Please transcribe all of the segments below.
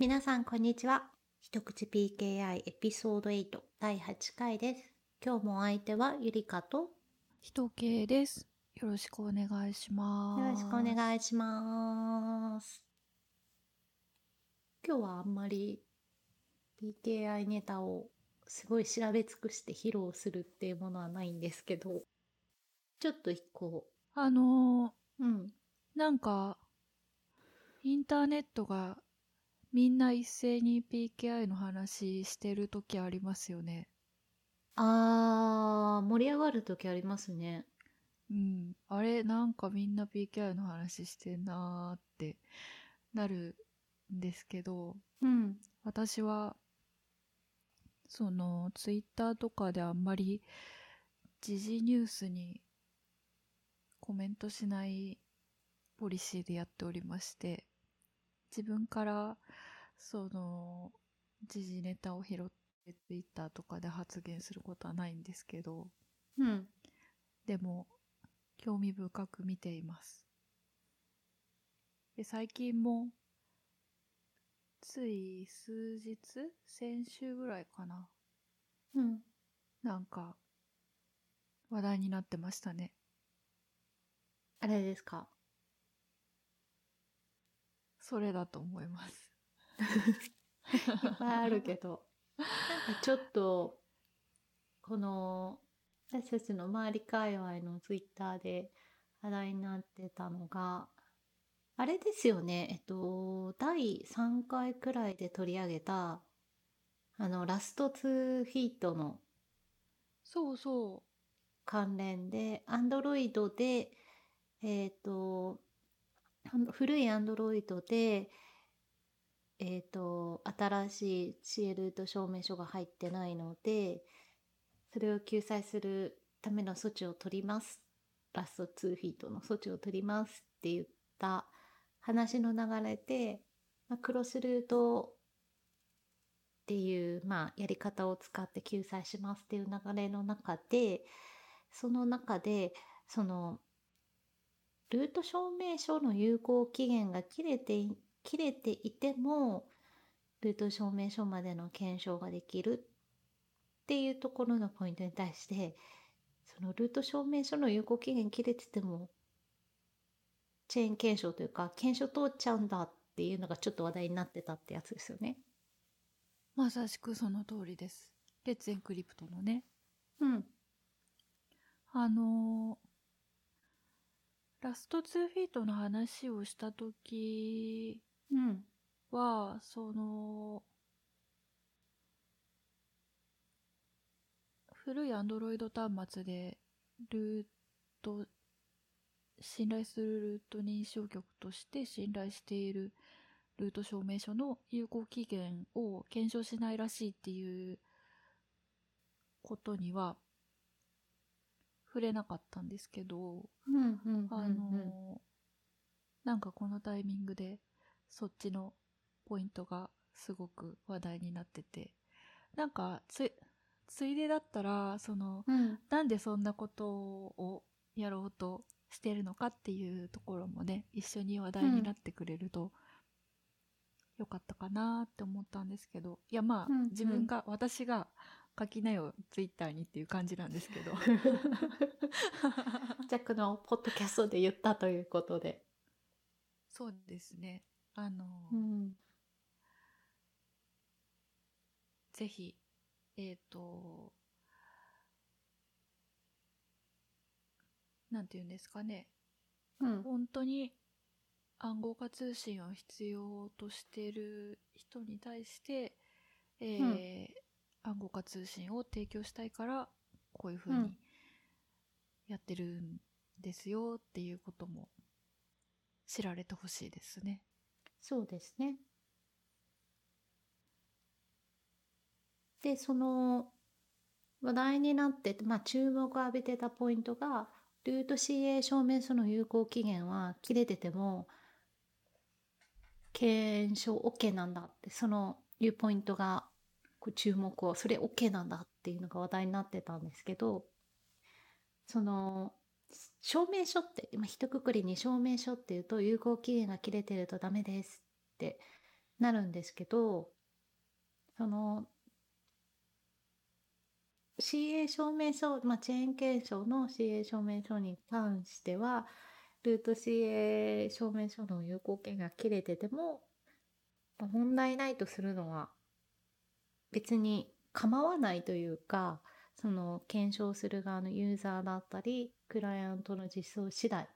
皆さん、こんにちは。一口 PKI エピソード8第8回です。今日もお相手はゆりかと人系です。よろしくお願いします。よろしくお願いします。今日はあんまり PKI ネタをすごい調べ尽くして披露するっていうものはないんですけど、ちょっと一個、あのうん、ーなんか、インターネットがみんな一斉に PKI の話してる時ありますよね。あー、盛り上がる時ありますね。うん。あれ、なんかみんな PKI の話してんなーってなるんですけど、うん、私は、その、ツイッターとかであんまり時事ニュースにコメントしないポリシーでやっておりまして、自分から、その、時事ネタを拾ってツイッターとかで発言することはないんですけど、うん、でも、興味深く見ています。で、最近も、つい数日先週ぐらいかなうん。なんか、話題になってましたね。あれですか？それだと思います。いっぱいあるけど、なんかちょっと、この、私たちの周り界隈のツイッターで話題になってたのが、あれですよね、えっと、第3回くらいで取り上げた、あの、ラスト2フィートのそうそ関連で、アンドロイドで、えっ、と、古いアンドロイドで、えっ、と、新しい CL ルート証明書が入ってないので、それを救済するための措置を取ります。ラスト2フィートの措置を取りますって言った話の流れで、まあ、クロスルートっていう、まあ、やり方を使って救済しますっていう流れの中で、その中で、その、ルート証明書の有効期限が切れてい、切れていても、ルート証明書までの検証ができるっていうところのポイントに対して、そのルート証明書の有効期限切れてても、チェーン検証というか、検証通っちゃうんだっていうのがちょっと話題になってたってやつですよね。う。まさしくその通りです。レッツエンクリプトのね。うん。あのーラスト2フィートの話をしたときうん。は、その、古い Android 端末でルート、信頼するルート認証局として信頼しているルート証明書の有効期限を検証しないらしいっていうことには触れなかったんですけど、うん。うん。うん。あの、なんかこのタイミングでそっちのポイントがすごく話題になってて、なんかつ、ついでだったら、その、うん。なんでそんなことをやろうとしてるのかっていうところもね、一緒に話題になってくれると、よかったかなって思ったんですけど、いやまあ、うんうん自分が、私が書きなよ、ツイッターにっていう感じなんですけど。ジャックのポッドキャストで言ったということで。そうですね。あの、ん。ぜひ、えっ、と、なんて言うんですかね。うん。本当に暗号化通信を必要としている人に対して、えー暗号化通信を提供したいから、こういうふううんにやってるんですよっていうことも知られてほしいですね。そうですね。で、その話題になってて、まあ注目を浴びてたポイントが、ルート CA 証明書の有効期限は切れてても、検証 OK なんだって、そのいうポイントが、注目を、それ OK なんだっていうのが話題になってたんですけど、その、証明書って、今一括りに証明書っていうと有効期限が切れてるとダメですってなるんですけど、その CA 証明書、まあ、チェーン検証の CA 証明書に関しては、ルート CA 証明書の有効権が切れてても、問題ないとするのは別に構わないというか、その検証する側のユーザーだったり、クライアントの実装次第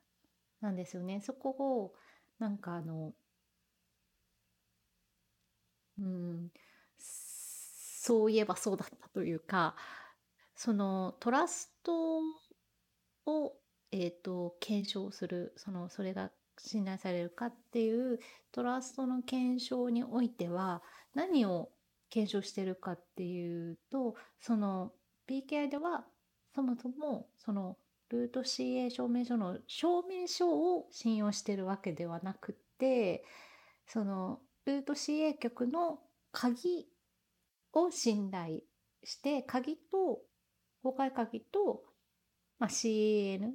なんですよね。そこを、なんかあの、うん、そういえばそうだったというか、そのトラストを、えっと、検証する、その、それが信頼されるかっていうトラストの検証においては、何を検証してるかっていうと、その PKI ではそもそもそのルート CA 証明書の証明書を信用してるわけではなくて、そのルート CA 局の鍵を信頼して、鍵と、公開鍵と、まあ、CAN、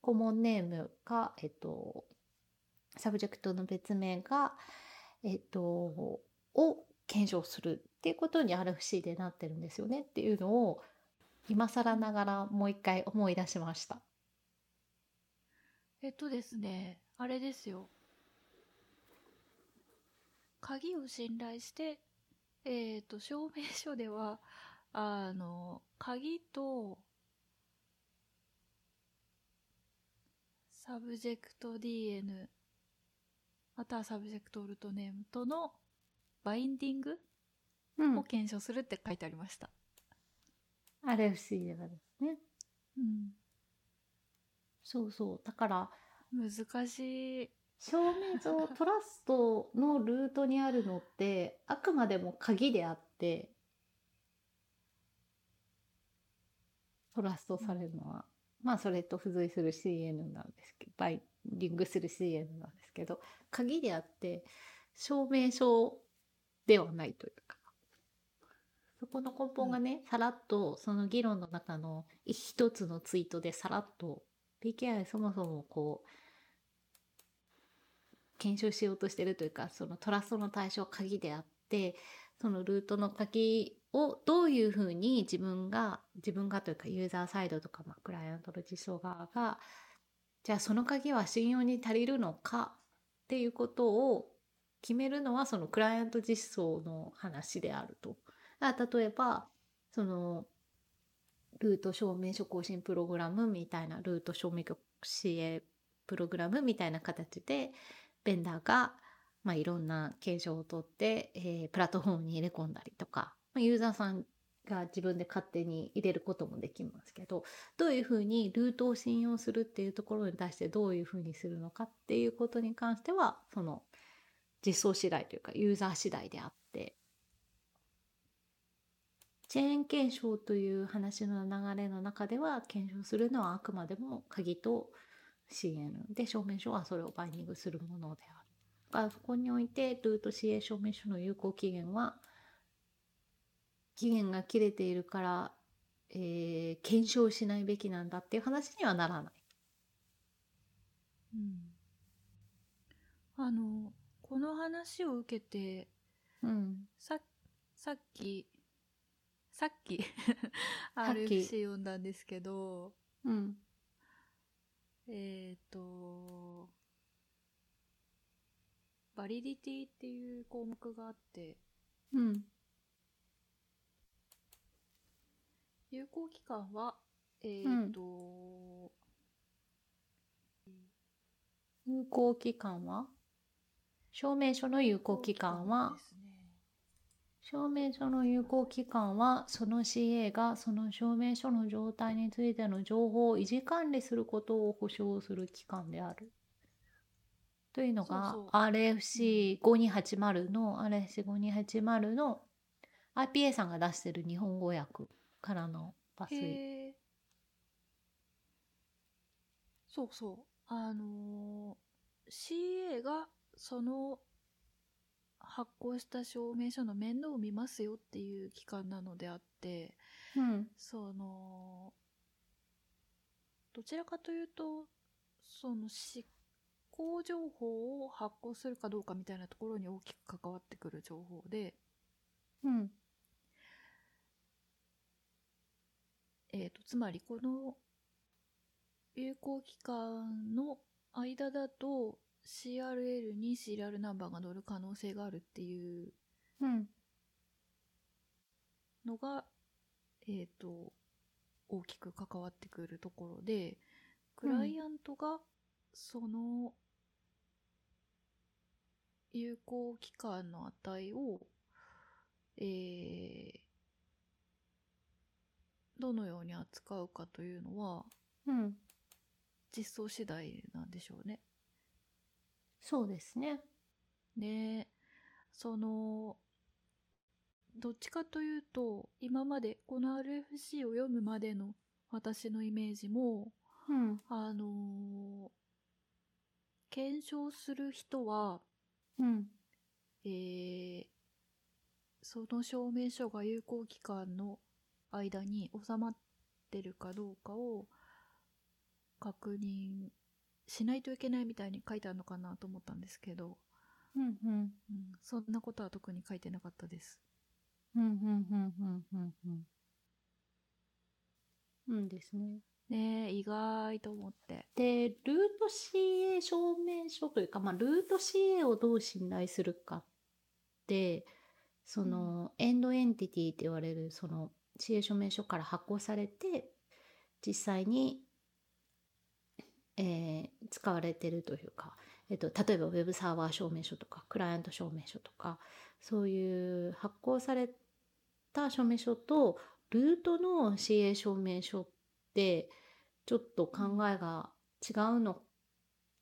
コモンネームか、えっと、 subject の別名が、えっと、を検証するっていうことに RFC でなってるんですよねっていうのを、今更ながらもう一回思い出しました。えっとですね、あれですよ。鍵を信頼して、えっ、と、証明書では、あの、鍵と、 subject DN、または subject alt name とのバインディングを。検証するって書いてありました。RFC ではですね。うん。そうそう。だから、難しい。証明書 trust のルートにあるのってあくまでも鍵であってトラストされるのは、まあそれと付随する CN なんですけどバイリングする CN なんですけど鍵であって証明書ではないというかそこの根本がね、さらっとその議論の中の一つのツイートでさらっと PKI そもそもこう検証しようとしてるというかそのトラストの対象は鍵であってそのルートの鍵をどういうふうに自分が自分がというかユーザーサイドとか、まあ、クライアントの実装側がじゃあその鍵は信用に足りるのかっていうことを決めるのはそのクライアント実装の話であると。だから例えばそのルート証明書更新プログラムみたいなルート証明書支援プログラムみたいな形でベンダーが、まあ、いろんな検証を取って、えープラットフォームに入れ込んだりとか、まあ、ユーザーさんが自分で勝手に入れることもできますけどどういうふうにルートを信用するっていうところに対してどういうふうにするのかっていうことに関してはその実装次第というかユーザー次第であってチェーン検証という話の流れの中では検証するのはあくまでも鍵と CN で証明書はそれをバインディングするものである。だからそこにおいてルート CA 証明書の有効期限は期限が切れているから、えー検証しないべきなんだっていう話にはならない。うん。あの、この話を受けて、うん。さ、さっき、さっき、RFC 読んだんですけど、うん。えっ、と、バリディティっていう項目があって、うん。有効期間は、えっ、と、有効期間は？証明書の有効期間は？ね証明書の有効期間はその CA がその証明書の状態についての情報を維持管理することを保証する期間である。というのがそうそう RFC5280 の RFC5280 の IPA さんが出してる日本語訳からの抜粋。そうそう。あのー CA がその発行した証明書の面倒を見ますよっていう期間なのであって、うん。その、どちらかというと、その執行情報を発行するかどうかみたいなところに大きく関わってくる情報で、うん。えー、とつまりこの有効期間の間だと CRL にシリアルナンバーが乗る可能性があるっていううん。のが、えっ、と、大きく関わってくるところで、クライアントがその有効期間の値を、えーどのように扱うかというのはうん。実装次第なんでしょうね。そうですね。で、その、どっちかというと、今までこの RFC を読むまでの私のイメージも、うん。あのー検証する人は、うん。えーその証明書が有効期間の間に収まってるかどうかを確認しないといけないみたいに書いてあるのかなと思ったんですけど、うん。うん。うん、そんなことは特に書いてなかったです。うん。うん。うん。うん。うん。うん。うんですね。ねえ、意外と思って。で、ルート CA 証明書というか、まあ、ルート CA をどう信頼するかって、その、エンドエンティティって言われる、その CA 証明書から発行されて、実際に、えー使われてるというか、えっと、例えば Web サーバー証明書とか、クライアント証明書とか、そういう発行された証明書と、ルートの CA 証明書って、ちょっと考えが違うの、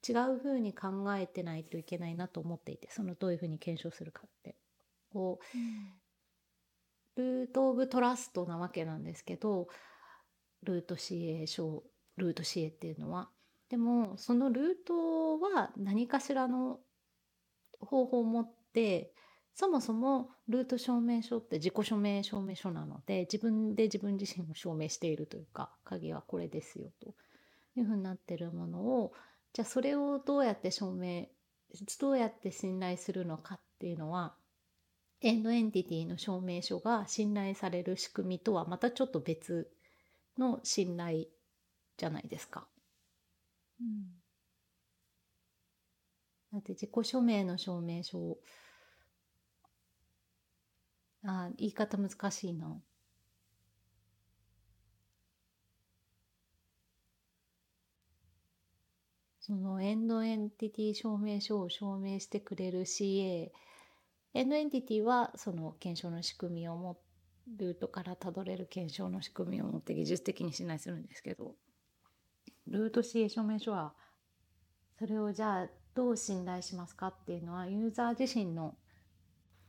違う風に考えてないといけないなと思っていて、そのどういう風に検証するかって。こう、ルートオブトラストなわけなんですけど、ルート CA 証、ルート CA っていうのは。でも、そのルートは何かしらの方法を持って、そもそもルート証明書って自己署名証明書なので、自分で自分自身を証明しているというか、鍵はこれですよというふうになってるものを、じゃあそれをどうやって証明、どうやって信頼するのかっていうのは、エンドエンティティの証明書が信頼される仕組みとはまたちょっと別の信頼じゃないですか。うん。だって自己署名の証明書をあ言い方難しいな。そのエンドエンティティ証明書を証明してくれる CA エンドエンティティはその検証の仕組みを持っルートからたどれる検証の仕組みを持って技術的に信頼するんですけどルート CA 証明書はそれをじゃあどう信頼しますかっていうのはユーザー自身の、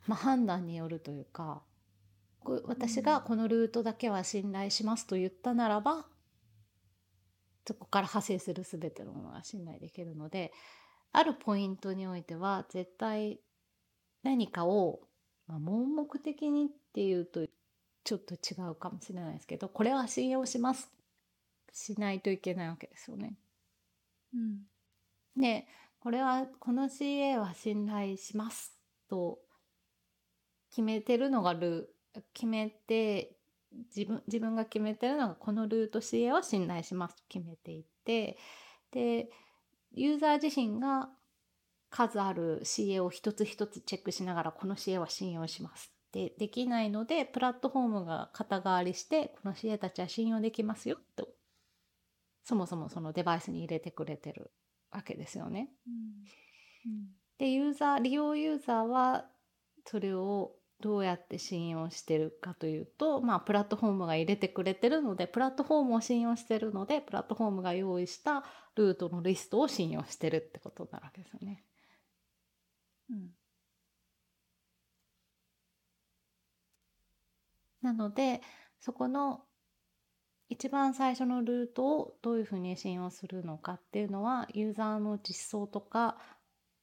まあ、判断によるというかこ私がこのルートだけは信頼しますと言ったならばそこから派生する全てのものが信頼できるのであるポイントにおいては絶対何かを、まあ、盲目的にっていうとちょっと違うかもしれないですけどこれは信用しますしないといけないわけですよね。うん。でこれはこの CA は信頼しますと決めてるのがルー決めて自分自分が決めてるのがこのルート CA は信頼しますと決めていてでユーザー自身が数ある CA を一つ一つチェックしながらこの CA は信用しますってできないのでプラットフォームが肩代わりしてこの CA たちは信用できますよとそもそもそのデバイスに入れてくれてるわけですよね。うん。でユーザー利用ユーザーはそれをどうやって信用してるかというとまあプラットフォームが入れてくれてるのでプラットフォームを信用してるのでプラットフォームが用意したルートのリストを信用してるってことになるわけですよね。うん。なのでそこの一番最初のルートをどういうふうに信用するのかっていうのはユーザーの実装とか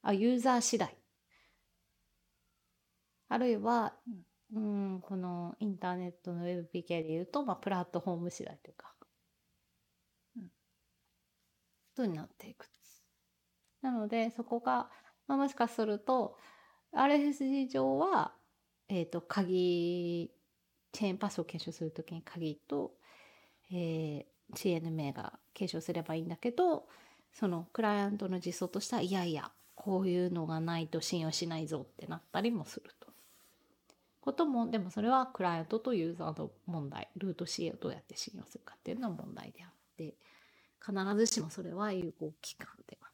あユーザー次第。あるいは、うん、このインターネットの WebPK でいうと、まあ、プラットフォーム次第というか、うん。ことになっていく。なのでそこが、まあ、もしかすると RSG 上は、えっ、と鍵チェーンパスを検証するときに鍵と、えー、CN 名が継承すればいいんだけどそのクライアントの実装としてはいやいやこういうのがないと信用しないぞってなったりもすると。こともでもそれはクライアントとユーザーの問題ルート C をどうやって信用するかっていうのは問題であって必ずしもそれは有効期間では。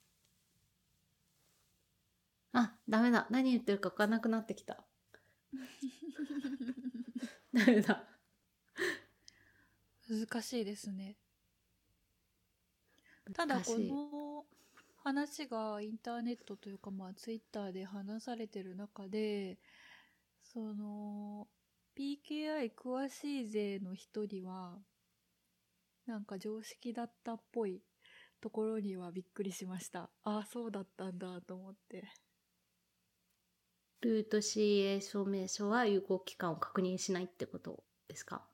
あダメだ。何言ってるか分かんなくなってきた。ダメだ難しいですね。ただこの話がインターネットというかまあツイッターで話されてる中でその PKI 詳しい勢の一人はなんか常識だったっぽいところにはびっくりしました。ああそうだったんだと思って。ルート CA 証明書は有効期間を確認しないってことですか？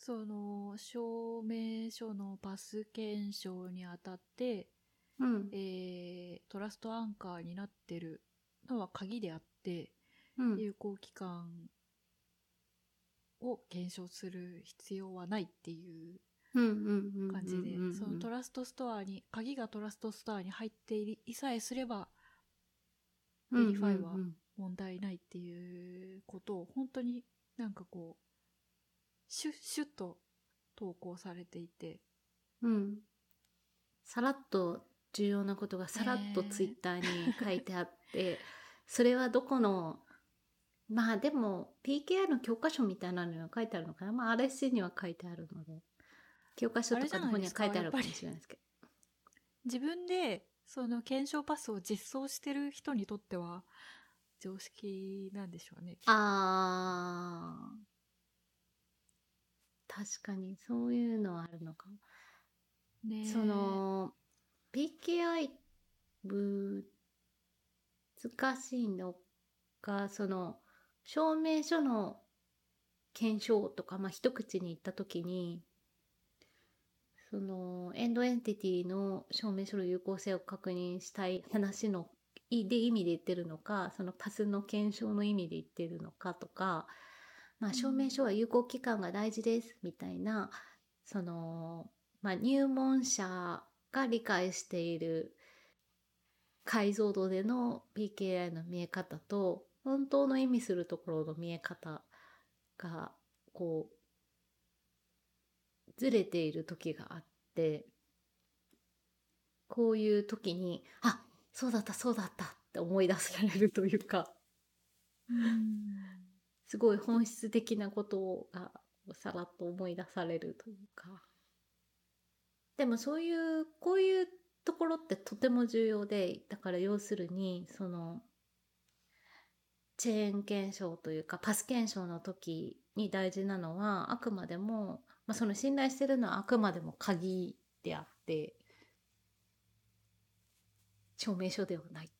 その証明書のパス検証にあたって、うん。えー trust anchor になってるのは鍵であって、うん。有効期間を検証する必要はないっていう感じで、そのトラストストアに鍵が trust store に入っていさえすれば verify は問題ないっていうことを本当になんかこうシュッシュッと投稿されていて。うん。うんさらっと重要なことがさらっとツイッターに書いてあって、それはどこのまあでも PKI の教科書みたいなのには書いてあるのかな。まあ RSC には書いてあるので。教科書とかの方には書いてあるかもしれないですけど。自分でその検証パスを実装してる人にとっては常識なんでしょうね。あー確かにそういうのはあるのかも。ねえ。その PKI 難しいのがその証明書の検証とか、まあ、一口に言った時にそのエンドエンティティの証明書の有効性を確認したい話のいで意味で言ってるのかそのパスの検証の意味で言ってるのかとか、まあ、証明書は有効期間が大事ですみたいなその、まあ、入門者が理解している解像度での PKI の見え方と本当の意味するところの見え方がこうずれている時があってこういう時にあそうだったそうだったって思い出されるというか。うんすごい本質的なことがさらっと思い出されるというか。でもそういうこういうところってとても重要でだから要するにそのチェーン検証というかパス検証の時に大事なのはあくまでも、まあ、その信頼してるのはあくまでも鍵であって証明書ではない。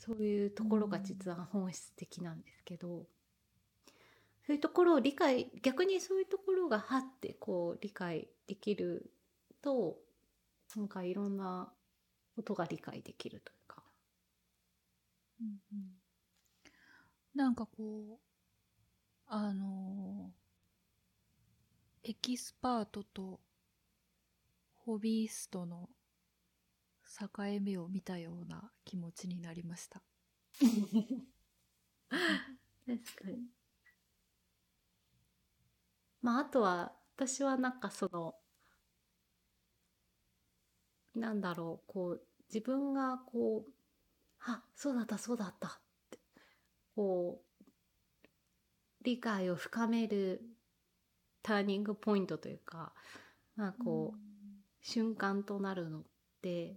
そういうところが実は本質的なんですけど、そういうところを理解逆にそういうところがはってこう理解できるとなんかいろんなことが理解できるというか。うんうんなんかこうあのエキスパートとホビーストの境目を見たような気持ちになりました。確かに。まああとは私はなんかそのなんだろうこう自分がこうあそうだったそうだったってこう理解を深めるターニングポイントというかまあこう、瞬間となるの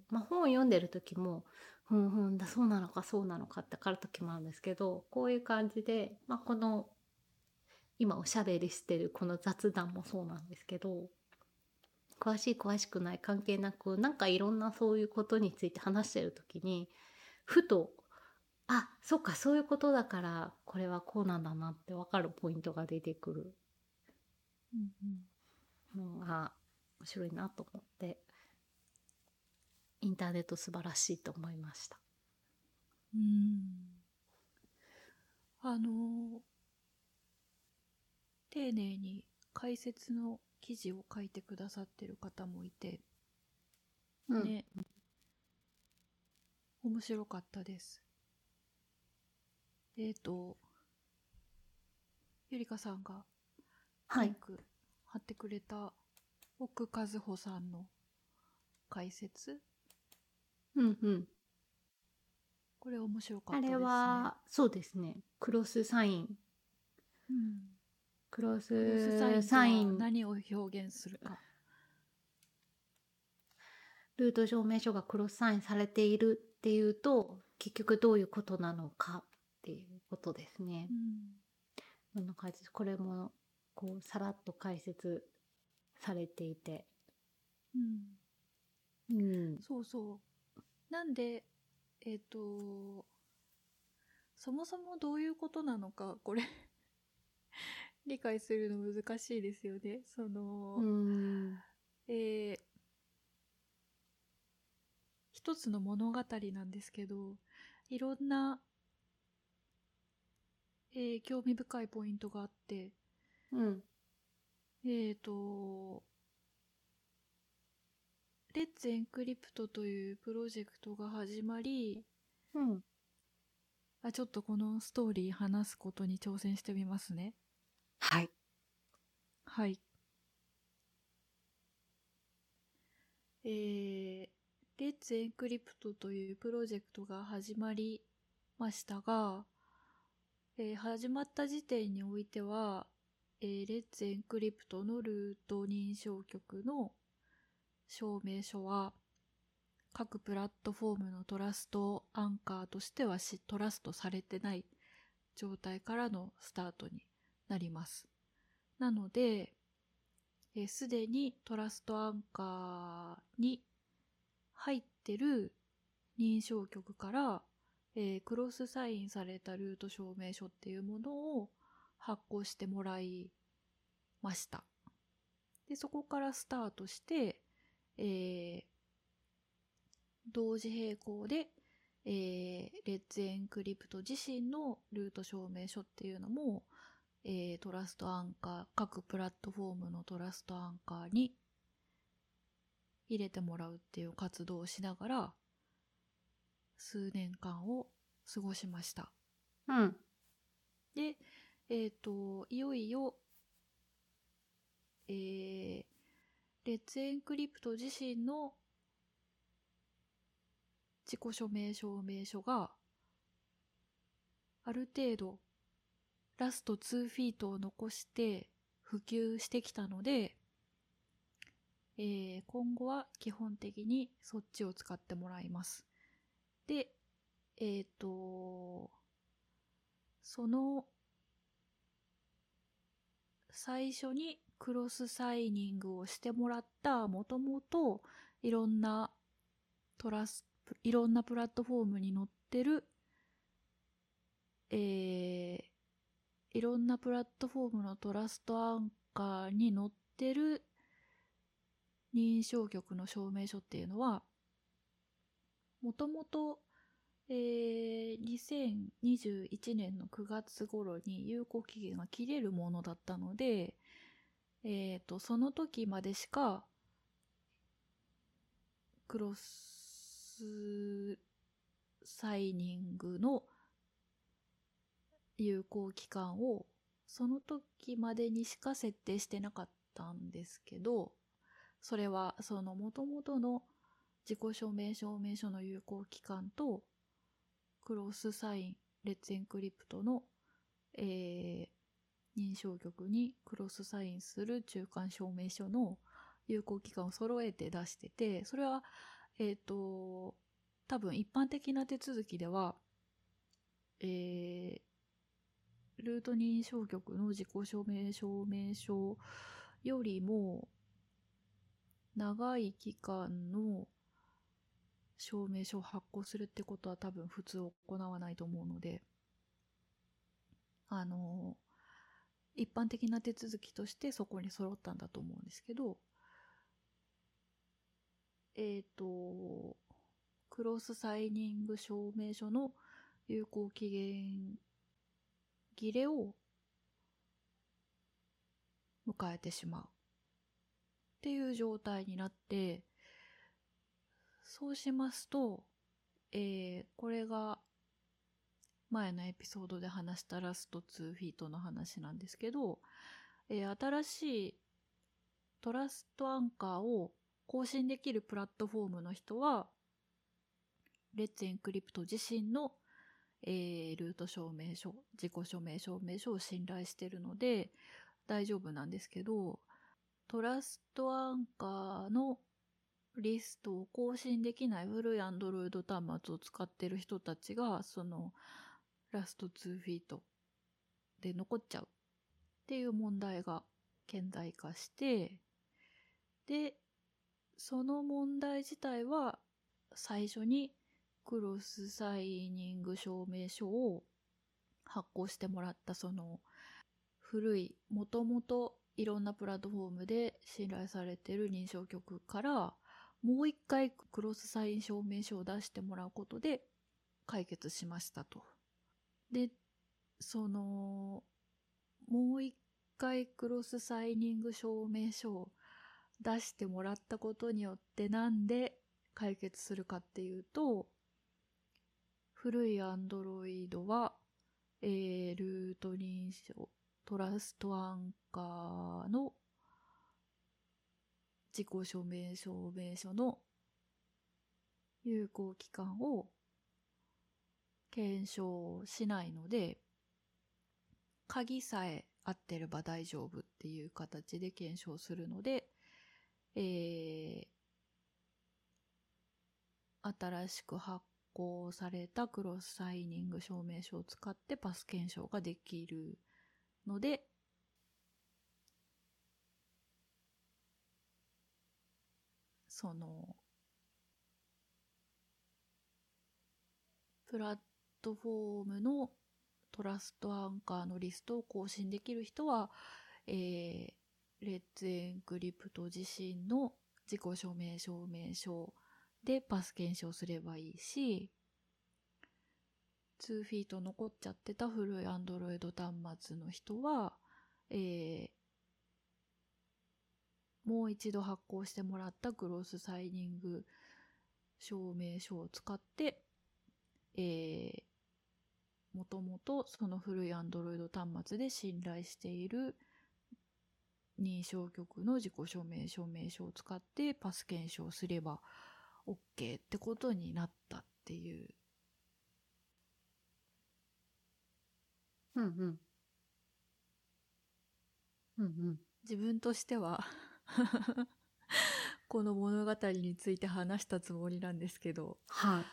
まあ、本を読んでる時もふんふんだそうなのかそうなのかって分かる時もあるんですけどこういう感じで、まあ、この今おしゃべりしてるこの雑談もそうなんですけど詳しい詳しくない関係なくなんかいろんなそういうことについて話してる時にふとあそっかそういうことだからこれはこうなんだなって分かるポイントが出てくるうんうんのが面白いなと思って。インターネット素晴らしいと思いました。うん。あの、丁寧に解説の記事を書いてくださってる方もいて、うんね。面白かったです。えっ、と、ゆりかさんがはい。リンク貼ってくれた奥和穂さんの解説うんうん。これ面白かったあですね。れは、そうですね。クロスサイン。うん、クロススサイン何を表現するか。ルート証明書がクロスサインされているっていうと、結局どういうことなのかっていうことですねう。んこんな感じです。これも、こう、さらっと解説されていて。うん、うん。そうそう。なんで、えっ、と、そもそもどういうことなのか、これ 理解するの難しいですよね。その、うん。えー一つの物語なんですけど、いろんな、えー興味深いポイントがあって、うん。えっ、と、レッツエンクリプトというプロジェクトが始まり、うん。あちょっとこのストーリー話すことに挑戦してみますね。はい。はい。えー、 Let's Encrypt というプロジェクトが始まりましたが、えー始まった時点においては、えー Let's Encrypt のルート認証局の証明書は、各プラットフォームの trust anchor としてはし trust されてない状態からのスタートになります。なので、すでにトラストアンカーに入ってる認証局から、えークロスサインされたルート証明書っていうものを発行してもらいました。で、そこからスタートして、えー同時並行で、えー Let's Encrypt 自身のルート証明書っていうのも、えー trust anchor、各プラットフォームの trust anchor に入れてもらうっていう活動をしながら、数年間を過ごしました。うん。で、えっ、と、いよいよ、えー、 Let's Encrypt 自身の自己署名証明書が、ある程度、ラスト2フィートを残して普及してきたので、えー今後は基本的にそっちを使ってもらいます。で、えっ、と、その、最初にクロスサイニングをしてもらった、もともといろんなトラス、いろんなプラットフォームに載ってる、えー、いろんなプラットフォームのトラストアンカーに載ってる認証局の証明書っていうのは、もともと、えー、2021年の9月頃に有効期限が切れるものだったので、えー、と、その時までしか、クロスサイニングの有効期間をその時までにしか設定してなかったんですけど、それはその元々の自己証明証明書の有効期間とクロスサイン、レッツエンクリプトの、えー認証局にクロスサインする中間証明書の有効期間を揃えて出してて、それは、えっ、と、多分一般的な手続きでは、えールート認証局の自己証明証明書よりも長い期間の証明書を発行するってことは多分普通行わないと思うので、あの、一般的な手続きとしてそこに揃ったんだと思うんですけど、えっ、と、クロスサイニング証明書の有効期限切れを迎えてしまうっていう状態になってそうしますと、えー、これが前のエピソードで話したラスト2フィートの話なんですけど、えー、新しい trust anchor を更新できるプラットフォームの人は、 Let's Encrypt 自身の、えー、ルート証明書、自己署名証明書を信頼してるので大丈夫なんですけど、 trust anchor のリストを更新できない古い Android 端末を使ってる人たちが、そのラスト2フィートで残っちゃうっていう問題が顕在化して、で、その問題自体は最初にクロスサイニング証明書を発行してもらったその古い、もともといろんなプラットフォームで信頼されてる認証局からもう一回クロスサイン証明書を出してもらうことで解決しましたと。で、その、もう一回クロスサイニング証明書を出してもらったことによってなんで解決するかっていうと、古いアンドロイドは、えー、ルート認証、トラストアンカーの自己証明証明書の有効期間を検証しないので、鍵さえ合ってれば大丈夫っていう形で検証するので、えー、新しく発行されたクロスサイニング証明書を使ってパス検証ができるので、その、プラットフォームのトラストアンカーのリストを更新できる人は、えー、レッツエンクリプト自身の自己証明証明書でパス検証すればいいし、2フィート残っちゃってた古い Android 端末の人は、えー、もう一度発行してもらったクロスサイニング証明書を使って、えー、もともとその古い Android 端末で信頼している認証局の自己証明証明書を使ってパス検証すれば OK ってことになったっていう。うんうん。うんうん。自分としては この物語について話したつもりなんですけど。はい。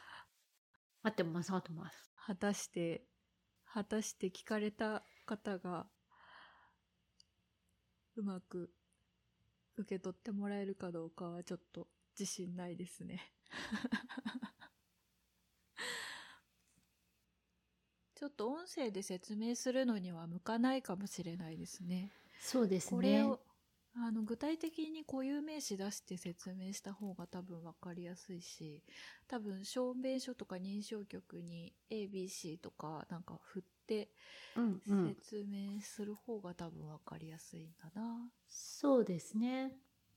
合ってます、合ってます。果たして、果たして聞かれた方がうまく受け取ってもらえるかどうかはちょっと自信ないですね ちょっと音声で説明するのには向かないかもしれないですね。そうですね。これをあの具体的に固有名詞出して説明した方が多分分かりやすいし多分証明書とか認証局に ABC とかなんか振って説明する方が多分分かりやすいんだな。うんうん、そうですね。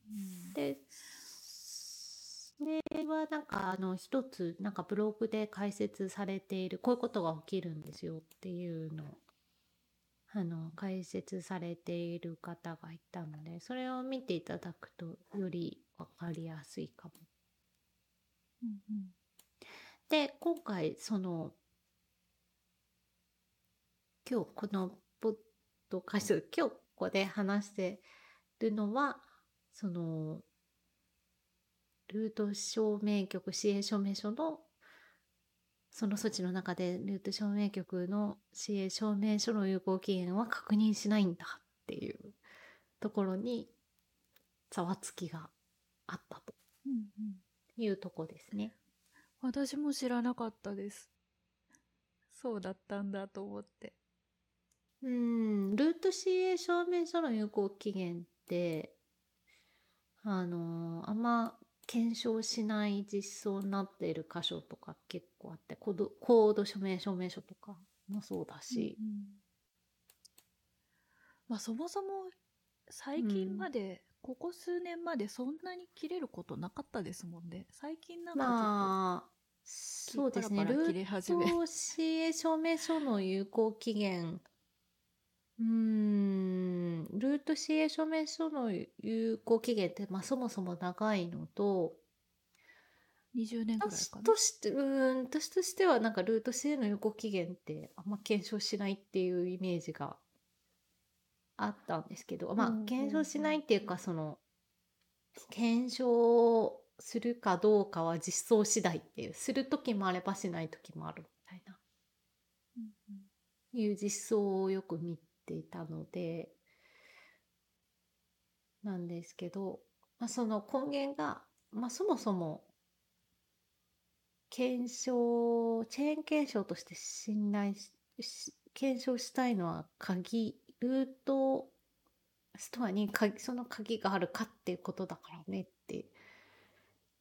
うん、でそれはなんかあの一つなんかブログで解説されているこういうことが起きるんですよっていうのあの解説されている方がいたのでそれを見ていただくとより分かりやすいかも。うんうん、で今回その今日このポッドキャスト今日ここで話してるのはそのルート証明局市営証明書のその措置の中でルート証明局の市営証明書の有効期限は確認しないんだっていうところにざわつきがあったというとこですね。うんうん、私も知らなかったです。そうだったんだと思って。うん、ルート CA 証明書の有効期限って、あのあんま検証しない実装になっている箇所とか結構あってコードコード署名証明書とかもそうだし、うんまあそもそも最近まで、ここ数年までそんなに切れることなかったですもんね。最近なんかちょっと、まあそうですね。ルート CA 証明書の有効期限うーん。ルート CA 証明書の有効期限って、まあ、そもそも長いのと20年ぐらい私としてうーん私としてはなんかルート CA の有効期限ってあんま検証しないっていうイメージがあったんですけどまあ検証しないっていうかその検証するかどうかは実装次第っていうする時もあればしない時もあるみたいな。うんうん。いう実装をよく見ていたのでなんですけど、まあ、その根源が、まあ、そもそも検証チェーン検証として信頼しし検証したいのは鍵ルートストアに鍵その鍵があるかっていうことだからねって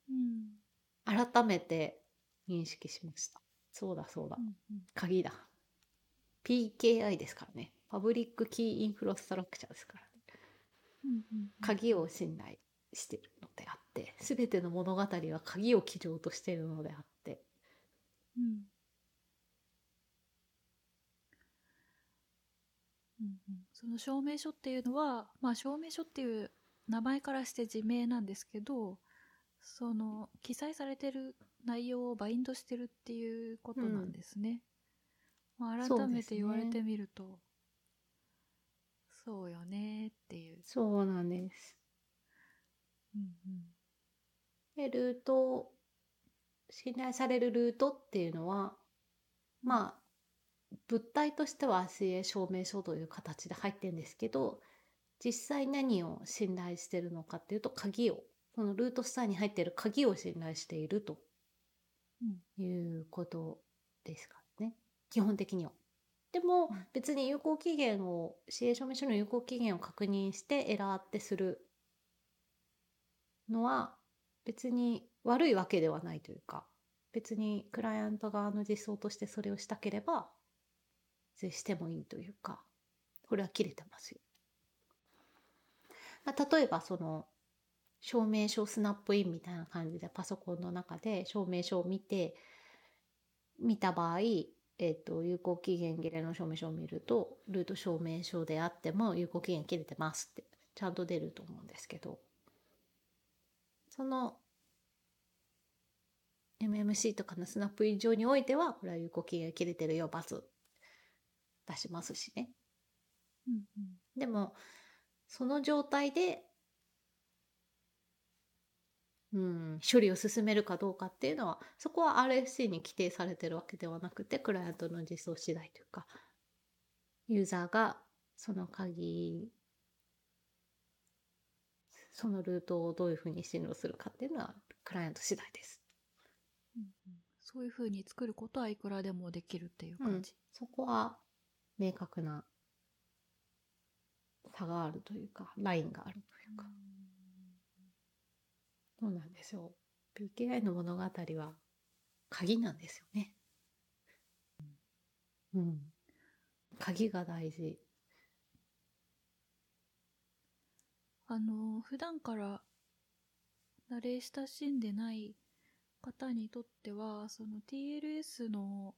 うん。改めて認識しました。そうだそうだ。うんうん。鍵だ。PKI ですからねパブリックキーインフラストラクチャーですからね。うんうん鍵を信頼しているのであって全ての物語は鍵を基準としているのであって。うん。うんうん。その証明書っていうのは、まあ、証明書っていう名前からして自明なんですけどその記載されてる内容をバインドしてるっていうことなんですね。まあ、改めて言われてみるとそうよねっていう。そうなんですうんでルート信頼されるルートっていうのはまあ物体としては CA 証明書という形で入ってるんですけど実際何を信頼してるのかっていうと鍵をそのルートスターに入っている鍵を信頼しているとうんいうことですからね基本的には。でもうん別に有効期限を CA 証明書の有効期限を確認してエラーってするのは別に悪いわけではないというか別にクライアント側の実装としてそれをしたければしてもいいというかこれは切れてますよ。まあ例えばその証明書スナップインみたいな感じでパソコンの中で証明書を見て見た場合、えっと有効期限切れの証明書を見るとルート証明書であっても有効期限切れてますってちゃんと出ると思うんですけど。その MMC とかのスナップイン上においてはこれは有効期限切れてるよバツ出しますしね。うんうん。でもその状態でうん、処理を進めるかどうかっていうのはそこは RFC に規定されてるわけではなくてクライアントの実装次第というかユーザーがその鍵そのルートをどういうふうに進路するかっていうのはクライアント次第です。うんうんそういうふうに作ることはいくらでもできるっていううん感じ。、そこは明確な差があるというかラインがあるというかそうなんですよ。PKI の物語は鍵なんですよね。うん。鍵が大事。あの普段から慣れ親しんでない方にとってはその TLS の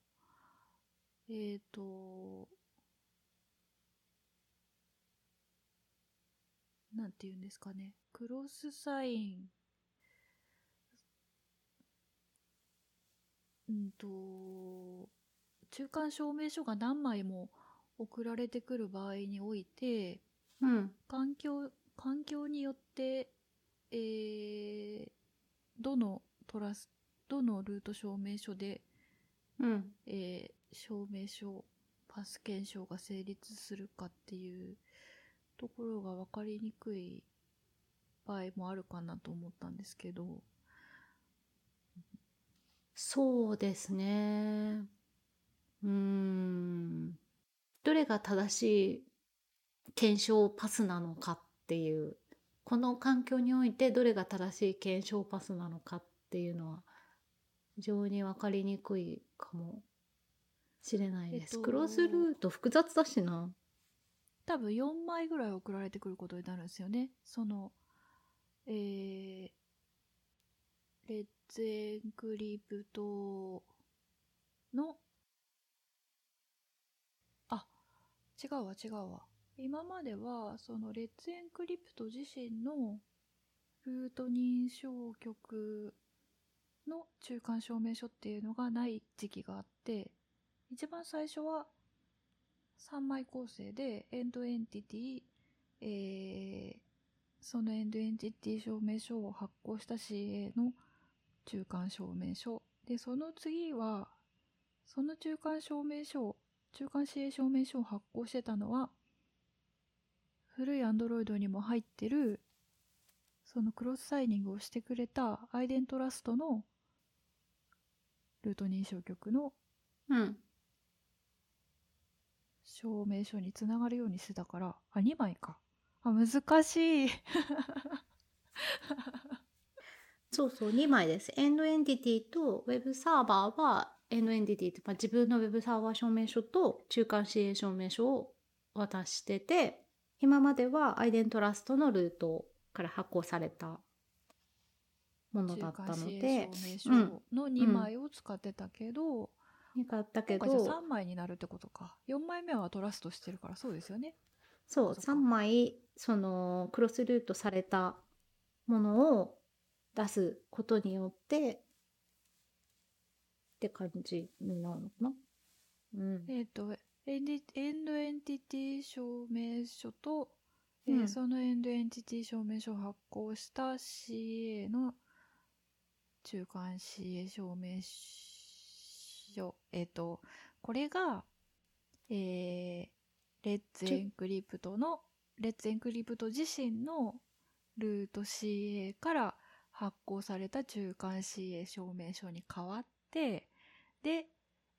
えっ、となんて言うんですかね。クロスサインうんと中間証明書が何枚も送られてくる場合においてうん。環境環境によって、えーどのトラスどのルート証明書で、うん。えー証明書パス検証が成立するかっていうところが分かりにくい場合もあるかなと思ったんですけどそうですね。うん。どれが正しい検証パスなのかっていう。この環境においてどれが正しい検証パスなのかっていうのは非常に分かりにくいかもしれないです、えっとクロスルート複雑だしな。多分4枚ぐらい送られてくることになるんですよね。その、えー、 Let's Encrypt の、あ、違うわ違うわ。今までは、その Let's Encrypt 自身のルート認証局の中間証明書っていうのがない時期があって、一番最初は3枚構成で end entity、えーそのエンドエンティティ証明書を発行した CA の中間証明書でその次はその中間証明書中間 CA 証明書を発行してたのは古い Android にも入ってるそのクロスサイニングをしてくれたアイデントラストのルート認証局のうん証明書につながるようにしてたから、あ、2枚か。あ、難しい。そうそう2枚ですエンドエンティティとウェブサーバーはエンドエンティティって、まあ、自分のウェブサーバー証明書と中間 CA 証明書を渡してて今まではアイデントラストのルートから発行されたものだったので証明書の2枚を使ってたけど、だったけど3枚になるってことか。4枚目はトラストしてるからそうですよね。そうそうか3枚そのクロスルートされたものを出すことによってって感じになるのかな？うん。えっ、と、エンディエンドエンティティ証明書と、えーうん。そのエンドエンティティ証明書を発行した CA の中間 CA 証明書。えっ、と、これが、えー、 Let's Encrypt の、 Let's Encrypt 自身のルート CA から発行された中間 CA 証明書に変わって、で、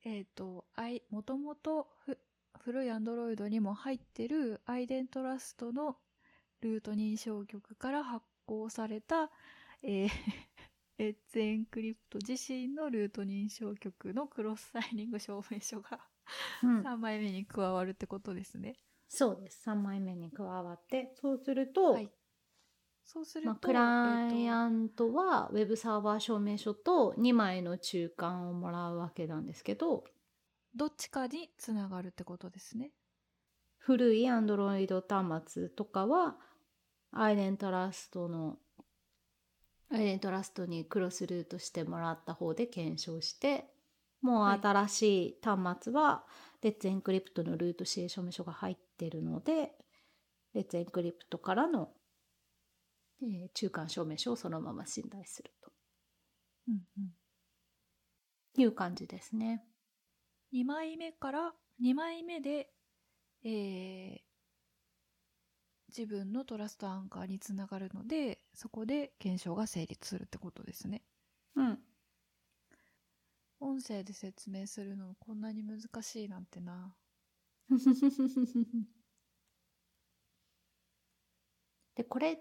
えっ、と、アイ、もともとふ古い Android にも入ってる IdenTrust のルート認証局から発行された、えー レッツエンクリプト自身のルート認証局のクロスサイニング証明書がうん3枚目に加わるってことですね。そうです3枚目に加わってそうすると、はい。そうすると、まあ、クライアントはウェブサーバー証明書と2枚の中間をもらうわけなんですけどどっちかにつながるってことですね。古い Android 端末とかはアイデントラストのアイデントラストにクロスルートしてもらった方で検証してもうはい新しい端末はレッツエンクリプトのルート CA 証明書が入ってるのでレッツエンクリプトからの、えー中間証明書をそのまま信頼するとうんうん。いう感じですね。2枚目から2枚目で、えー自分のトラストアンカーにつながるのでそこで検証が成立するってことですねうん音声で説明するのこんなに難しいなんてな でこれ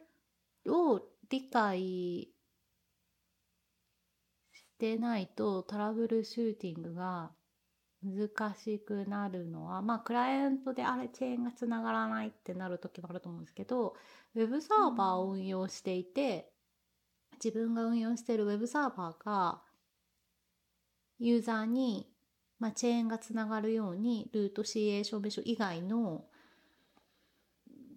を理解してないとトラブルシューティングが難しくなるのはまあクライアントであれチェーンがつながらないってなる時もあると思うんですけどウェブサーバーを運用していて、自分が運用してるウェブサーバーがユーザーに、まあ、チェーンがつながるようにルート CA 証明書以外の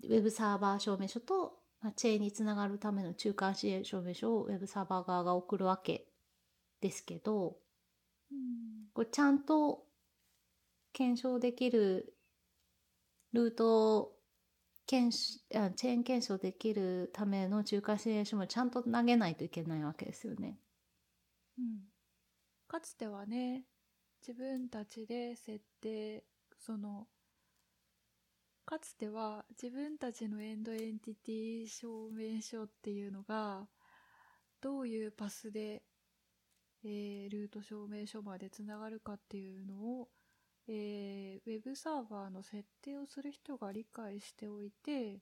ウェブサーバー証明書と、まあ、チェーンにつながるための中間 CA 証明書をウェブサーバー側が送るわけですけどうんこれちゃんと検証できるルート検しあチェーン検証できるための中間証明書もちゃんと投げないといけないわけですよね。うんかつてはね自分たちで設定そのかつては自分たちのエンドエンティティ証明書っていうのがどういうパスで、えールート証明書までつながるかっていうのを、えーウェブサーバーの設定をする人が理解しておいて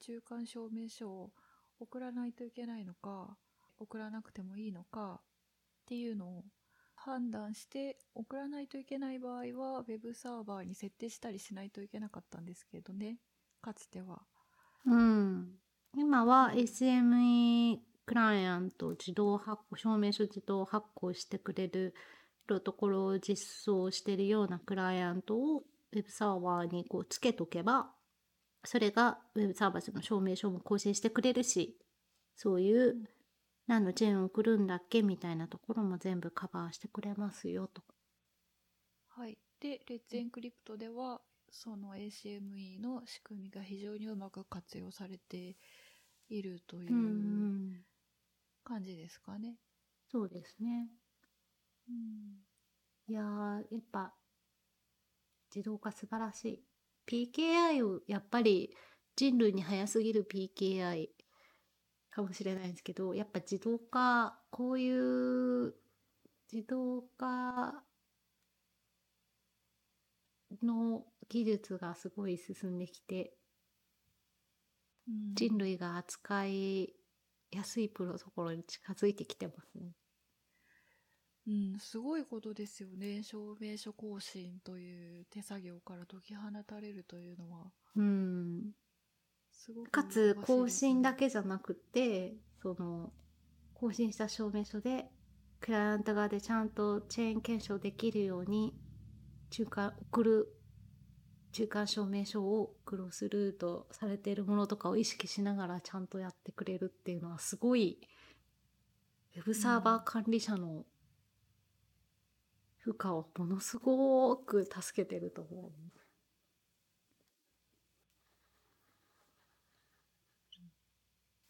中間証明書を送らないといけないのか、送らなくてもいいのかっていうのを判断して送らないといけない場合は Web サーバーに設定したりしないといけなかったんですけどねかつてはうん。今は SME クライアント自動発行、証明書自動発行してくれるプロトコルを実装しているようなクライアントを Web サーバーにこうつけとけば、それが Web サーバーの証明書も更新してくれるし、そういう何のチェーンを送るんだっけみたいなところも全部カバーしてくれますよと。はいでレッツエンクリプトではその ACME の仕組みが非常にうまく活用されているというんう。うん感じですかね。そうですね。うんいやー、やっぱ、自動化素晴らしい。PKI を、やっぱり人類に早すぎる PKI かもしれないんですけど、やっぱ自動化、こういう自動化の技術がすごい進んできて、うん人類が扱いやすいプロトコルに近づいてきてますね。うん、すごいことですよね。証明書更新という手作業から解き放たれるというのは、うん。かつ更新だけじゃなくてその更新した証明書でクライアント側でちゃんとチェーン検証できるように中間送る中間証明書をクロスルートされているものとかを意識しながらちゃんとやってくれるっていうのはすごいウェブサーバー管理者の負荷をものすごく助けてると思う。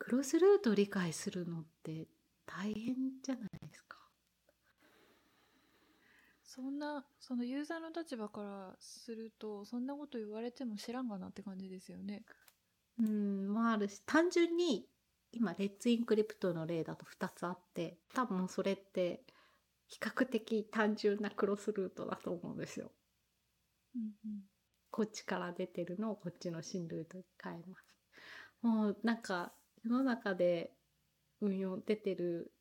クロスルートを理解するのって大変じゃないですか？そんな、そのユーザーの立場からすると、そんなこと言われても知らんがなって感じですよね。うん、もあるし、単純に今、レッツインクリプトの例だと2つあって、多分それって比較的単純なクロスルートだと思うんですよ。うんうん。こっちから出てるのをこっちの新ルートに変えます。もうなんか世の中で運用出てる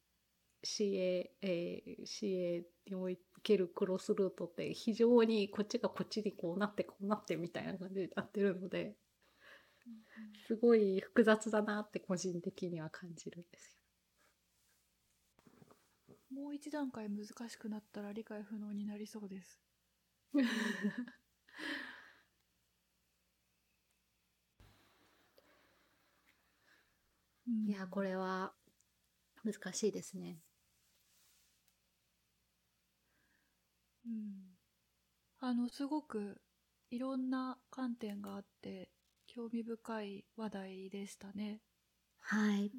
CA、えー CA におけるクロスルートって非常にこっちがこっちにこうなってこうなってみたいな感じになってるので、すごい複雑だなって個人的には感じるんですもう一段階難しくなったら理解不能になりそうです。うんいや、これは難しいですね。うん。あの、すごくいろんな観点があって、興味深い話題でしたね。はい。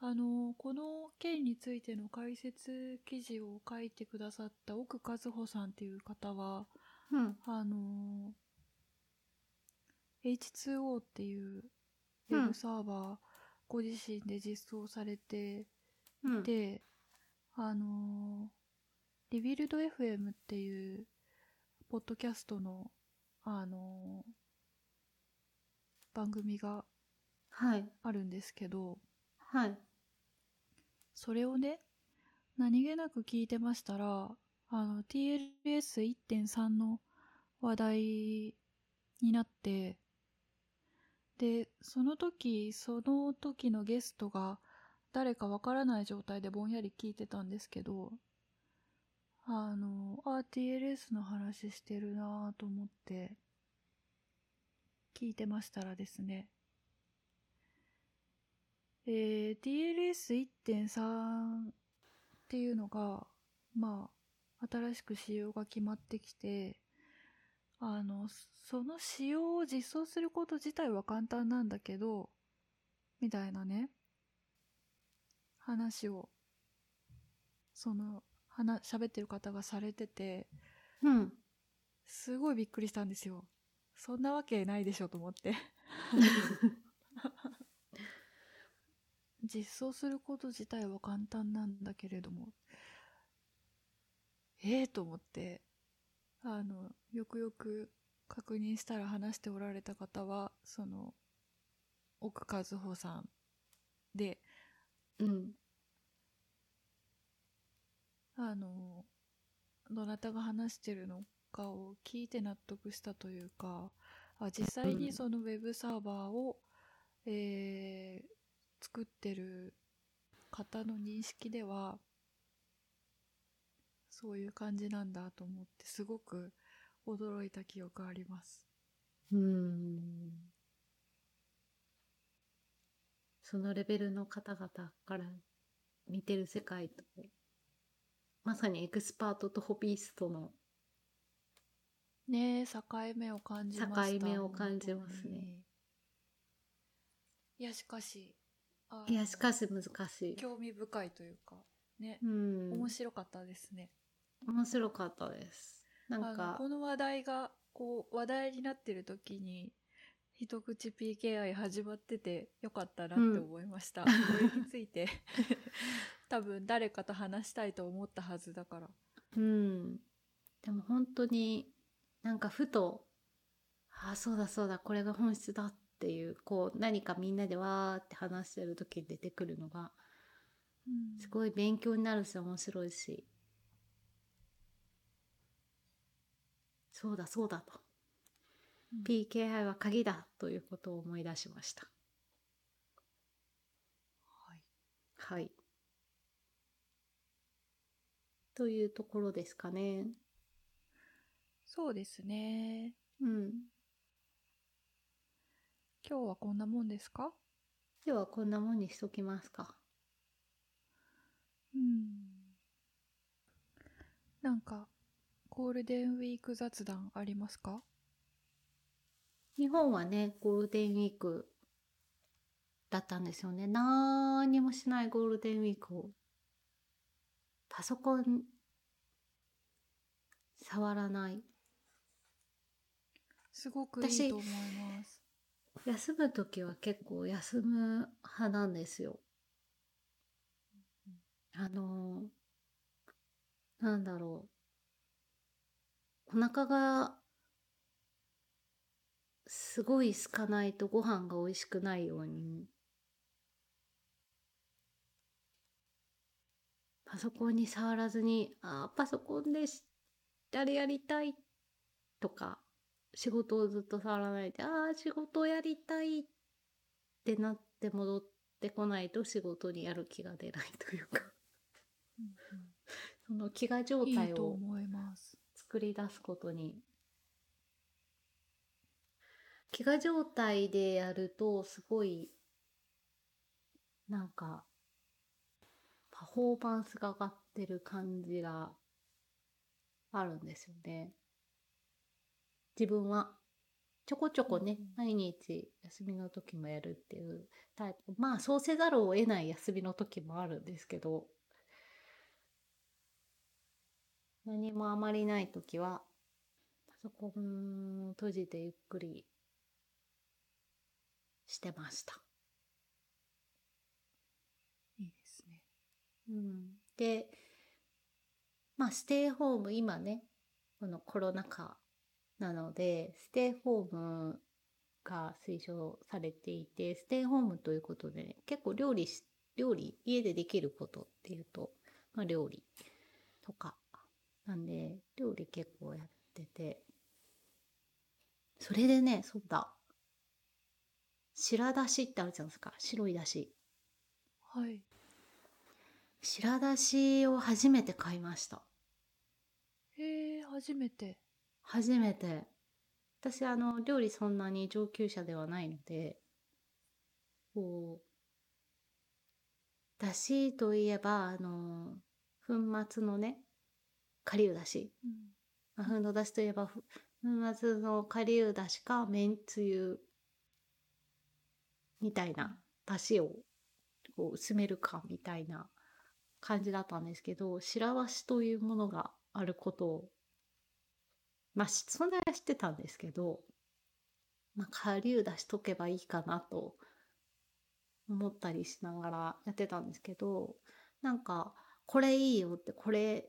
あの、この件についての解説記事を書いてくださった奥和穂さんっていう方は、うん。あの、H2O っていうウうんェブサーバー、ご自身で実装されてうん。で、あのリビルド FM っていう、ポッドキャストの、あの番組がはい。あるんですけど、はい。それをね、何気なく聞いてましたら、あの、TLS1.3 の話題になって、で、その時、その時のゲストが誰かわからない状態でぼんやり聞いてたんですけど、あの、あ、TLS の話してるなぁと思って、聞いてましたらですね、えー、TLS1.3 っていうのが、まあ、新しく仕様が決まってきて、あの、その仕様を実装すること自体は簡単なんだけど、みたいなね、話を、その、話、喋ってる方がされてて、うん。すごいびっくりしたんですよ。そんなわけないでしょと思って。実装すること自体は簡単なんだけれども、ええと思って、あの、よくよく確認したら話しておられた方は、その、奥和穂さんでうん。あのどなたが話してるのかを聞いて納得したというかあ実際にそのウェブサーバーを、えー作ってる方の認識ではそういう感じなんだと思ってすごく驚いた記憶あります。うん。そのレベルの方々から見てる世界とまさにエクスパートとホビーストのねえ境目を感じました。境目を感じますね。いやしかしあいやしかし難しい、興味深いというかね、うん、面白かったですね面白かったです。なんかこの話題がこう話題になってる時に一口 PKI 始まっててよかったなって思いました、これについて。多分誰かと話したいと思ったはずだから。うん。でも本当になんかふとああそうだそうだこれが本質だっていうこう何かみんなでわーって話してる時に出てくるのがすごい勉強になるし面白いしそうだそうだと、うん。PKI は鍵だということを思い出しました。はい。はい。というところですかね。そうですね。うん。今日はこんなもんですか？ではこんなもんにしときますか。うん。なんかゴールデンウィーク雑談ありますか？日本はねゴールデンウィークだったんですよね。何にもしないゴールデンウィークをパソコン触らない。すごくいい私と思います。休む時は結構休む派なんですよ。あのなんだろうお腹がすごい空かないとご飯が美味しくないようにパソコンに触らずにあーパソコンでしあれやりたいとか仕事をずっと触らないでああ仕事をやりたいってなって戻ってこないと仕事にやる気が出ないというか。その飢餓状い態をいと思います作り出すことに。飢餓状態でやるとすごいなんかパフォーマンスが上がってる感じがあるんですよね。自分はちょこちょこね、うん。毎日休みの時もやるっていうタイプ。まあそうせざるを得ない休みの時もあるんですけど何もあまりない時はパソコンを閉じてゆっくりしてました。いいですねうん、でまあステイホーム今ねこのコロナ禍なのでステイホームが推奨されていてステイホームということで、ね、結構料理し料理家でできることっていうと、まあ、料理とかなんで料理結構やってて。それでねそうだ。白だしってあるじゃないですか。白いだし。はい。白だしを初めて買いました。へえ初めて。初めて。私あの料理そんなに上級者ではないのでこうだしといえばあの粉末のね顆粒だし。うん。まあ粉のだしといえばふ粉末の顆粒だしかめんつゆみたいなだしをこう薄めるかみたいな感じだったんですけど白だしというものがあることをまあしそんなに知ってたんですけど、まあ、顆粒だしとけばいいかなと思ったりしながらやってたんですけどなんかこれいいよってこれ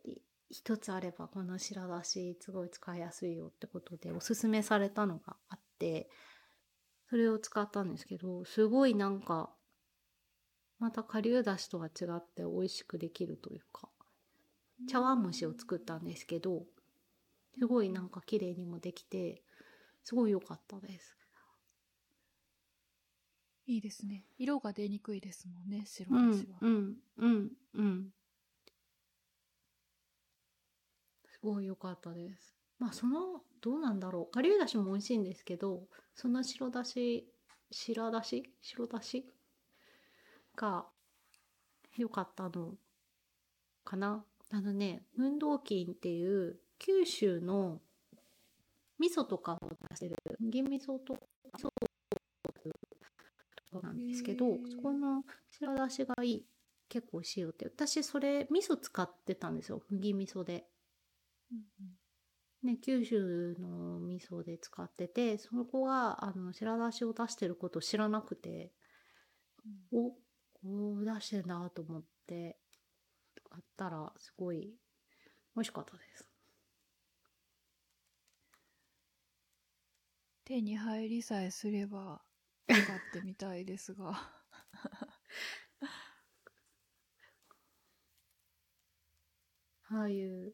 一つあればこの白だしすごい使いやすいよってことでおすすめされたのがあってそれを使ったんですけどすごいなんかまた顆粒だしとは違って美味しくできるというか茶碗蒸しを作ったんですけどすごいなんか綺麗にもできてすごい良かったです。いいですね。色が出にくいですもんね、白うんだしは。うんうんうんすごい良かったです。まあそのどうなんだろう。顆粒だしも美味しいんですけどその白だし白だし？白だし？が良かったのかな。あのね運動筋っていう九州の味噌とかを出してる銀味噌とかなんですけどそこの白だしがいい。結構美味しいよって。私それ味噌使ってたんですよ。麦味噌で。うんね、九州の味噌で使っててその子があの白だしを出してることを知らなくてうんおこう出してんだと思って買ったらすごい美味しかったです。手に入りさえすれば使ってみたいですが。ああいう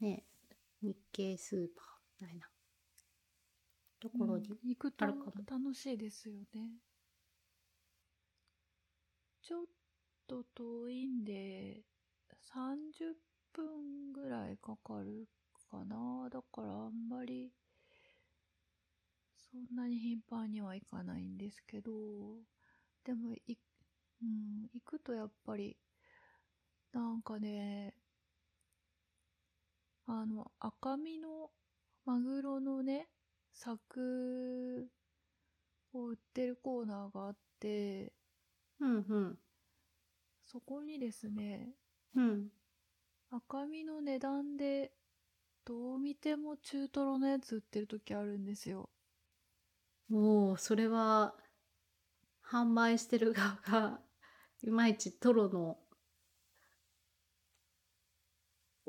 ね日系スーパーみたいなところに、うん行くと楽しいですよね。ちょっと遠いんで、30分ぐらいかかるかな。だからあんまり、そんなに頻繁には行かないんですけど、でもい、うん、行くとやっぱり、なんかね、あの、赤身のマグロのね、柵を売ってるコーナーがあって、うんうんそこにですね、うん赤身の値段で、どう見ても中トロのやつ売ってる時あるんですよ。おおそれは販売してる側がいまいちトロの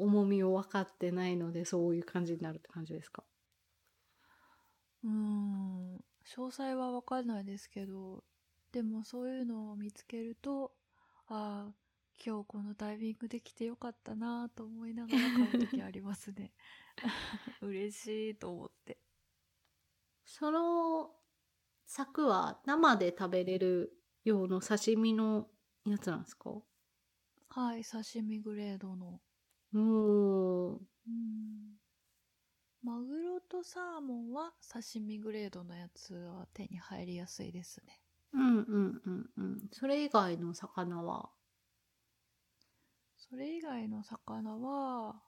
重みを分かってないのでそういう感じになるって感じですか？うーん、詳細はわかんないですけど、でもそういうのを見つけると、ああ、今日このタイミングで来てよかったなと思いながら買う時ありますね。嬉しいと思って。その柵は生で食べれる用の刺身のやつなんですか？はい、刺身グレードの。うん。マグロとサーモンは刺身グレードのやつは手に入りやすいですね。うんうんうんうんそれ以外の魚は？それ以外の魚は、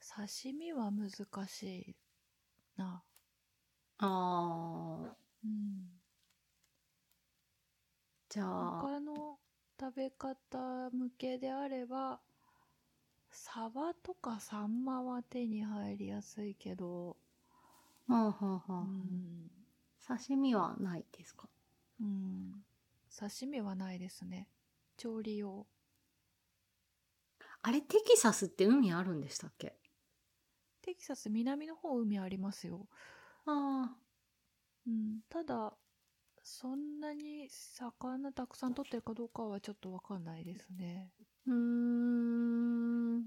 刺身は難しいな。あーうん。じゃあ他の食べ方向けであれば、サバとかサンマは手に入りやすいけど、はあはあはうあん。刺身はないですか？うん。刺身はないですね。調理用。あれテキサスって海あるんでしたっけ？テキサス南の方海ありますよ。あうん。ただ、そんなに魚たくさん取ってるかどうかはちょっとわかんないですね。ーうーん。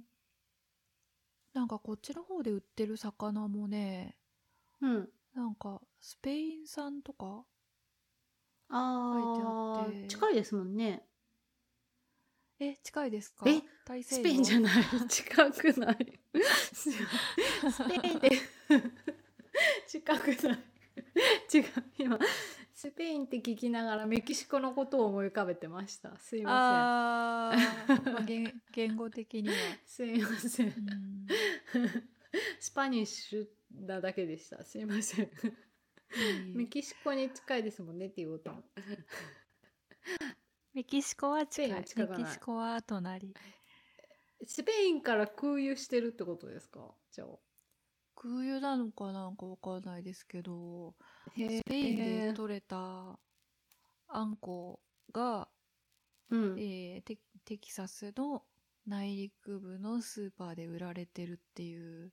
なんかこっちの方で売ってる魚もね、うん。なんかスペイン産とかあ書いてあって。ー近いですもんね。え、近いですか？え？スペインじゃない。近くない。スペイン。で近くない。違う。今スペインって聞きながらメキシコのことを思い浮かべてました。すいまあー、まあ、言言語的には。せんすいません。うん。スパニッシュなだけでした。すいません。メキシコに近いですもんねって言おうとメキシコは近い。近メキシコは隣。スペインから空輸してるってことですか？じゃあ空輸なのかなんかわかんないですけど、スペインで取れたあんこが、うん、えー、テテキサスの内陸部のスーパーで売られてるっていう、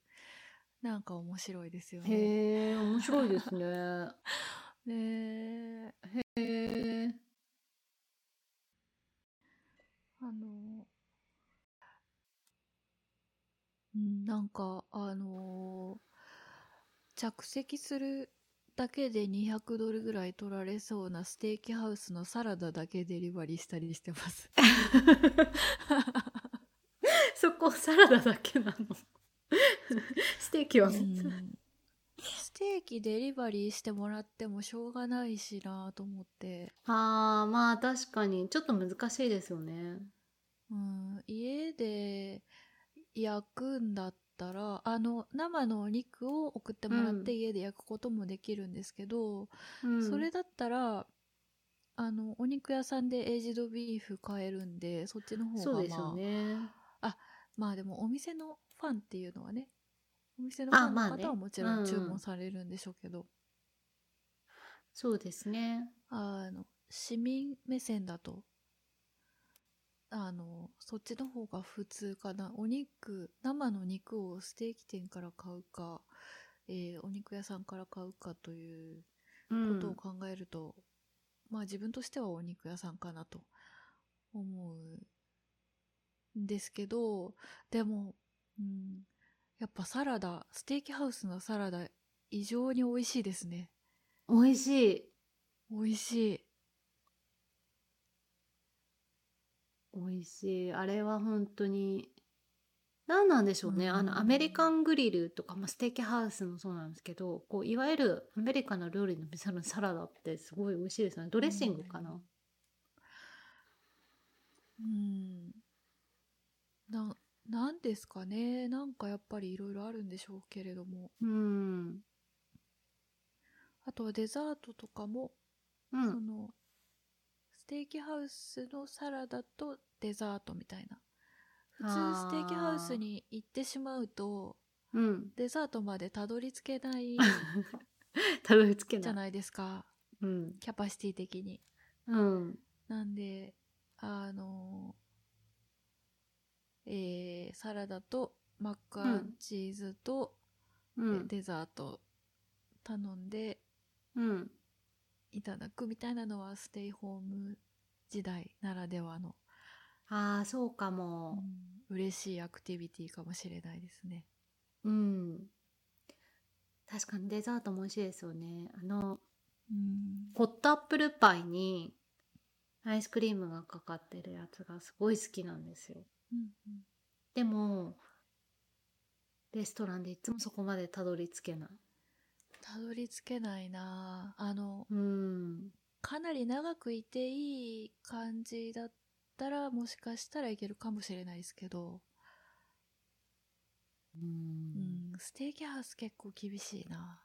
なんか面白いですよね。へえ、面白いですね。ね。へえ。あのーなんか、あの着席するだけで200ドルぐらい取られそうなステーキハウスのサラダだけデリバリーしたりしてます。そこサラダだけなの？ステーキは、うん。ステーキデリバリーしてもらってもしょうがないしなと思って、ああまあ確かに。ちょっと難しいですよね。うん、家で焼くんだったらあの生のお肉を送ってもらってうん。家で焼くこともできるんですけど、うん。それだったらあのお肉屋さんでエイジドビーフ買えるんでそっちの方がそうですよまあねまあでもお店のファンっていうのはねお店のファンの方はもちろん注うんうん文されるんでしょうけど、そうですね。あの市民目線だとあのそっちの方が普通かな。お肉生の肉をステーキ店から買うか、えーお肉屋さんから買うかといううんことを考えると、まあ自分としてはお肉屋さんかなと思うんですけどでも、うん、やっぱサラダステーキハウスのサラダ異常に美味しいですね。美味しい。美味しい美味しいあれは本当に何なんでしょうね、うん。あのアメリカングリルとか、まあ、ステーキハウスもそうなんですけどこういわゆるアメリカの料理の店のサラダってすごい美味しいですよね。ドレッシングかな、うん。ななんですかね。なんかやっぱりいろいろあるんでしょうけれども。うん。あとはデザートとかも、うん。そのステーキハウスのサラダとデザートみたいな。普通ステーキハウスに行ってしまうとうん。デザートまでたどり着けない たどり着けない。じゃないですか。うん。キャパシティ的に。うん。なんであのえーサラダとマックアンチーズと、うん。デザート頼んでうん。いただくみたいなのはステイホーム時代ならではの、ああそうかうもん。嬉しいアクティビティかもしれないですね。うん、確かにデザートも美味しいですよね。あのうん。ホットアップルパイにアイスクリームがかかってるやつがすごい好きなんですよ。うんうん。でもレストランでいつもそこまでたどり着けない。たどり着けないな。あのうん。かなり長くいていい感じだったらもしかしたらいけるかもしれないですけど、ううんん、ステーキハウス結構厳しいな。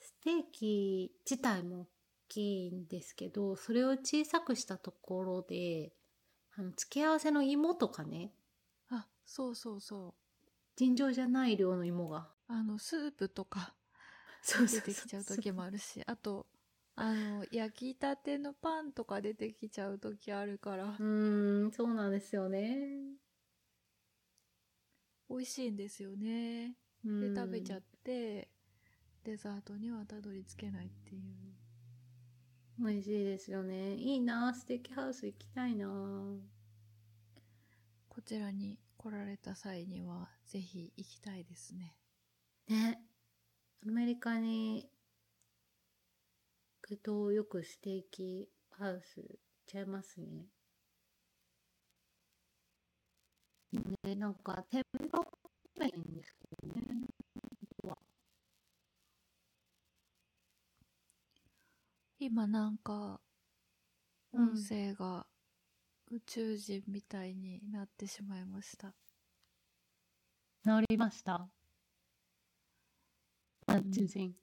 ステーキ自体も大きいんですけどそれを小さくしたところであの付け合わせの芋とかね。あそうそうそう。尋常じゃない量の芋が。あのスープとかそう。出てきちゃう時もあるしあとあの焼きたてのパンとか出てきちゃう時あるから。うーんそうなんですよね。美味しいんですよね。でで食べちゃってデザートにはたどり着けないっていう。美味しいですよね。いいなステーキハウス行きたいな。こちらに来られた際にはぜひ行きたいですね。ね。アメリカに行くとよくステーキハウス行っちゃいますね。ねなんか天ぷらがいいんですけどね今なんかうん音声が宇宙人みたいになってしまいました、治りました。あ宇宙人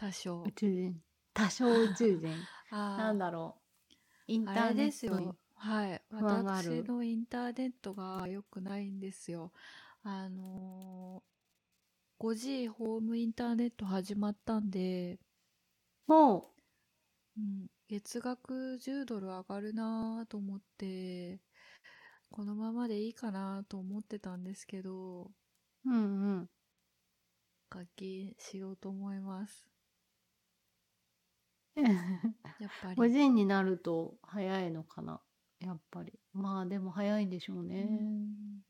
多少。宇宙人。多少宇宙人。なんだろう。インターネットはい。私のインターネットが良くないんですよ。あのー 5G ホームインターネット始まったんで、もう。ん、月額10ドル上がるなと思ってこのままでいいかなと思ってたんですけど。ううんうん。課金しようと思います やっぱ5り。時になると早いのかなやっぱり。まあでも早いんでしょうね、うん。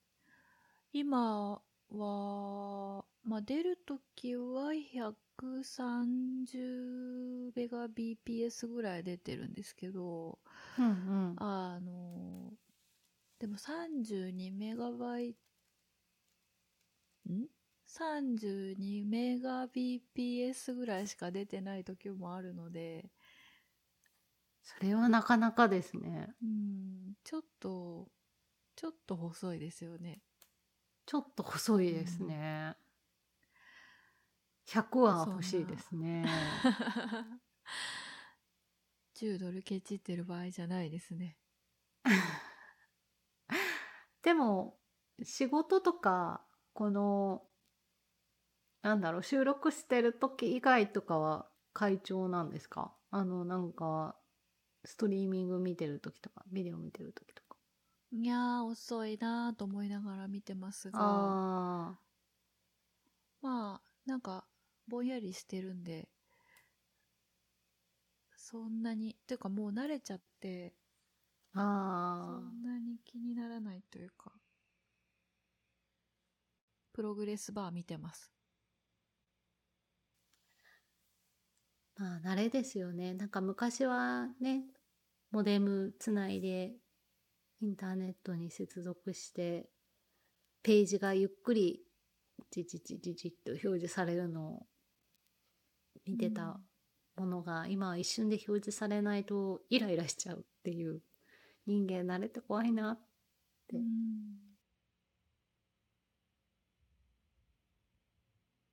今は、まあ、出るときは130メガ BPS ぐらい出てるんですけど、うんうん。あの、でも32メガバイ、ん？?32 メガ BPS ぐらいしか出てない時もあるので、それはなかなかですねうん、ちょっと、ちょっと細いですよね。ちょっと細いですね、100は欲しいですね 10ドルケチってる場合じゃないですね。でも仕事とかこのなんだろう収録してる時以外とかは会長なんですか？あのなんかストリーミング見てる時とかビデオ見てる時とか。いやー、遅いなーと思いながら見てますが、あまあ、なんか、ぼんやりしてるんで、そんなに、というかもう慣れちゃって、ー。あそんなに気にならないというか、プログレスバー見てます。まあ慣れですよね。なんか昔はねモデムつないでインターネットに接続してページがゆっくりじじじじじっと表示されるのを見てたものが、今は一瞬で表示されないとイライラしちゃうっていう人間慣れて怖いなでうん。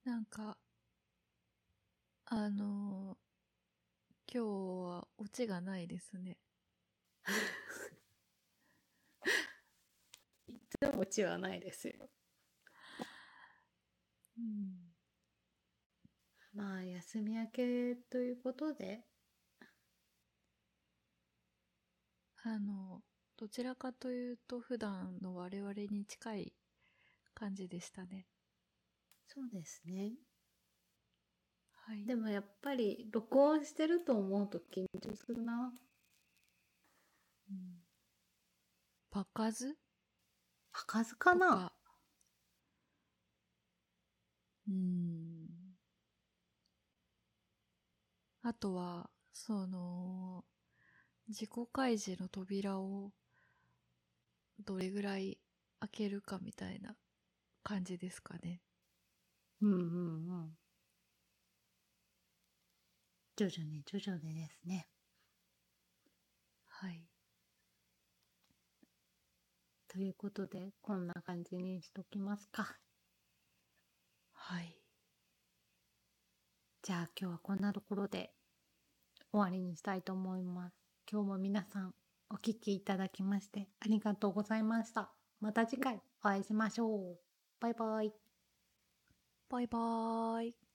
なんか、あのー今日はオチがないですね。いつもオチはないですようんまあ休み明けということであの、どちらかというと普段の我々に近い感じでしたね。そうですねはい。でもやっぱり録音してると思うと緊張するなうん、パカズ開かずかなうん。あとは、その、自己開示の扉をどれぐらい開けるかみたいな感じですかね。うんうんうん徐々に徐々にですねはい。ということでこんな感じにしときますかはい。じゃあ今日はこんなところで終わりにしたいと思います今日も皆さんお聞きいただきましてありがとうございましたまた次回お会いしましょうバイバイバイバーイ。